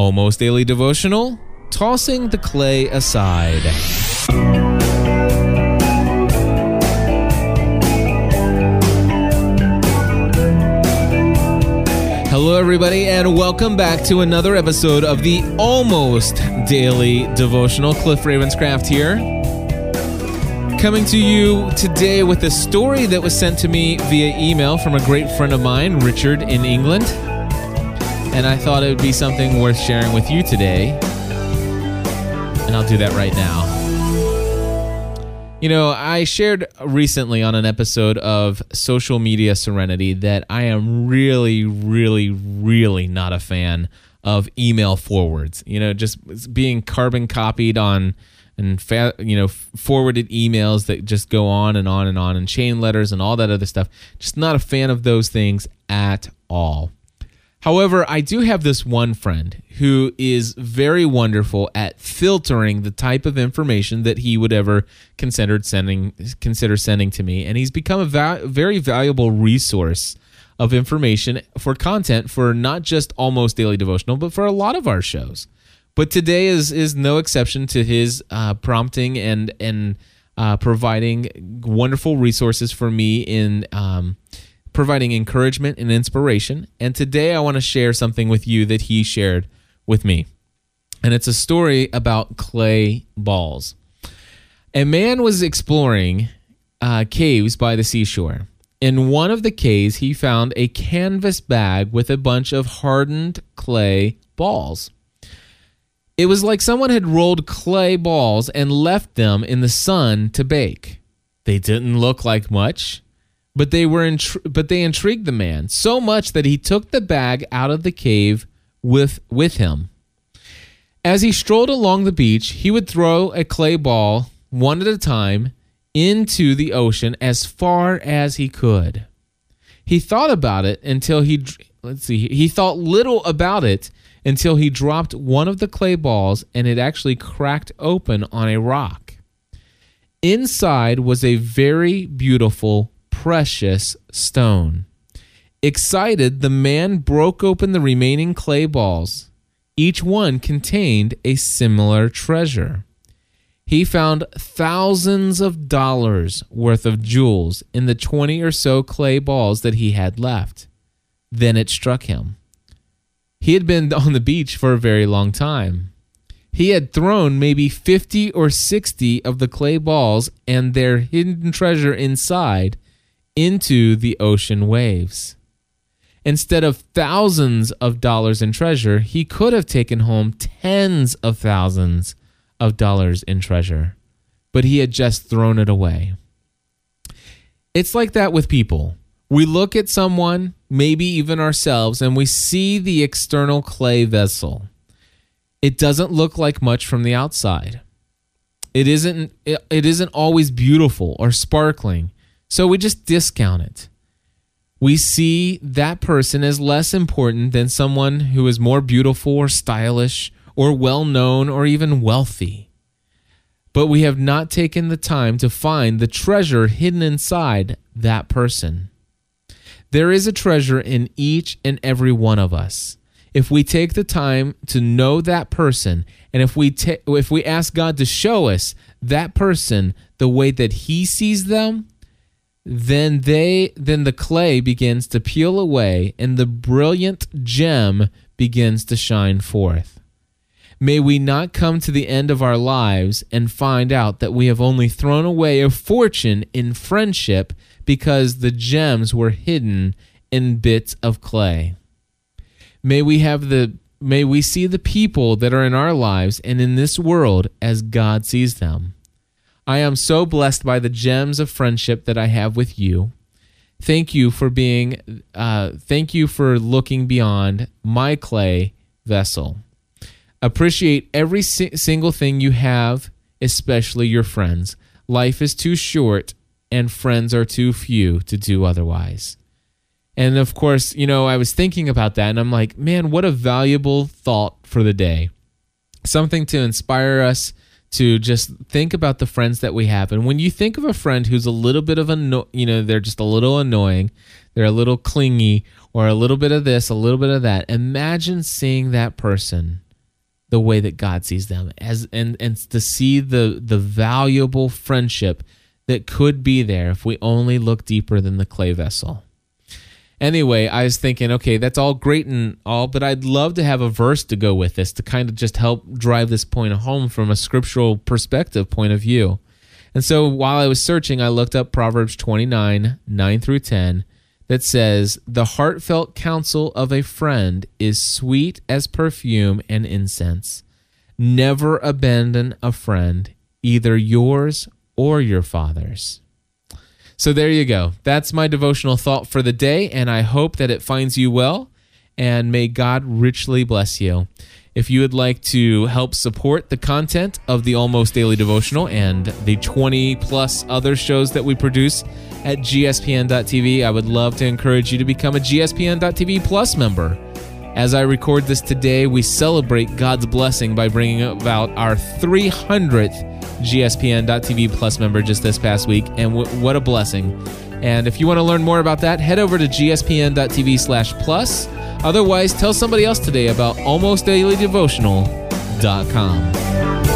Almost Daily Devotional Tossing the Clay Aside. Hello, everybody, and welcome back to another episode of the Almost Daily Devotional. Cliff Ravenscraft here. Coming to you today with a story that was sent to me via email from a great friend of mine, Richard, in England. And I thought it would be something worth sharing with you today. And I'll do that right now. You know, I shared recently on an episode of Social Media Serenity that I am really, really, really not a fan of email forwards. You know, just being carbon copied on and fa- you know forwarded emails that just go on and on and on and chain letters and all that other stuff. Just not a fan of those things at all. However, I do have this one friend who is very wonderful at filtering the type of information that he would ever consider sending consider sending to me, and he's become a va- very valuable resource of information for content for not just almost daily devotional, but for a lot of our shows. But today is is no exception to his uh, prompting and and uh, providing wonderful resources for me in. Um, providing encouragement and inspiration. And today I want to share something with you that he shared with me. And it's a story about clay balls. A man was exploring uh, caves by the seashore. In one of the caves, he found a canvas bag with a bunch of hardened clay balls. It was like someone had rolled clay balls and left them in the sun to bake. They didn't look like much, but they were intri- but they intrigued the man so much that he took the bag out of the cave with with him. As he strolled along the beach, he would throw a clay ball one at a time into the ocean as far as he could. He thought about it until he let's see, he thought little about it until he dropped one of the clay balls and it actually cracked open on a rock. Inside was a very beautiful precious stone. Excited, the man broke open the remaining clay balls. Each one contained a similar treasure. He found thousands of dollars worth of jewels in the 20 or so clay balls that he had left. Then it struck him. He had been on the beach for a very long time. He had thrown maybe 50 or 60 of the clay balls and their hidden treasure inside into the ocean waves. Instead of thousands of dollars in treasure, he could have taken home tens of thousands of dollars in treasure, but he had just thrown it away. It's like that with people. We look at someone, maybe even ourselves, and we see the external clay vessel. It doesn't look like much from the outside. It isn't it, it isn't always beautiful or sparkling. So we just discount it. We see that person as less important than someone who is more beautiful or stylish or well known or even wealthy. But we have not taken the time to find the treasure hidden inside that person. There is a treasure in each and every one of us. If we take the time to know that person and if we ta- if we ask God to show us that person the way that he sees them, then they then the clay begins to peel away and the brilliant gem begins to shine forth. May we not come to the end of our lives and find out that we have only thrown away a fortune in friendship because the gems were hidden in bits of clay. May we have the may we see the people that are in our lives and in this world as God sees them I am so blessed by the gems of friendship that I have with you. Thank you for being, uh, thank you for looking beyond my clay vessel. Appreciate every si- single thing you have, especially your friends. Life is too short and friends are too few to do otherwise. And of course, you know, I was thinking about that and I'm like, man, what a valuable thought for the day. Something to inspire us to just think about the friends that we have. And when you think of a friend who's a little bit of a, you know, they're just a little annoying, they're a little clingy, or a little bit of this, a little bit of that, imagine seeing that person the way that God sees them as and and to see the the valuable friendship that could be there if we only look deeper than the clay vessel. Anyway, I was thinking, okay, that's all great and all, but I'd love to have a verse to go with this to kind of just help drive this point home from a scriptural perspective point of view. And so while I was searching, I looked up Proverbs 29, 9 through 10, that says, The heartfelt counsel of a friend is sweet as perfume and incense. Never abandon a friend, either yours or your father's. So there you go. That's my devotional thought for the day, and I hope that it finds you well, and may God richly bless you. If you would like to help support the content of the Almost Daily Devotional and the 20 plus other shows that we produce at gspn.tv, I would love to encourage you to become a gspn.tv plus member. As I record this today, we celebrate God's blessing by bringing about our 300th GSPN.TV Plus member just this past week, and w- what a blessing. And if you want to learn more about that, head over to gspn.tv slash plus. Otherwise, tell somebody else today about almostdailydevotional.com.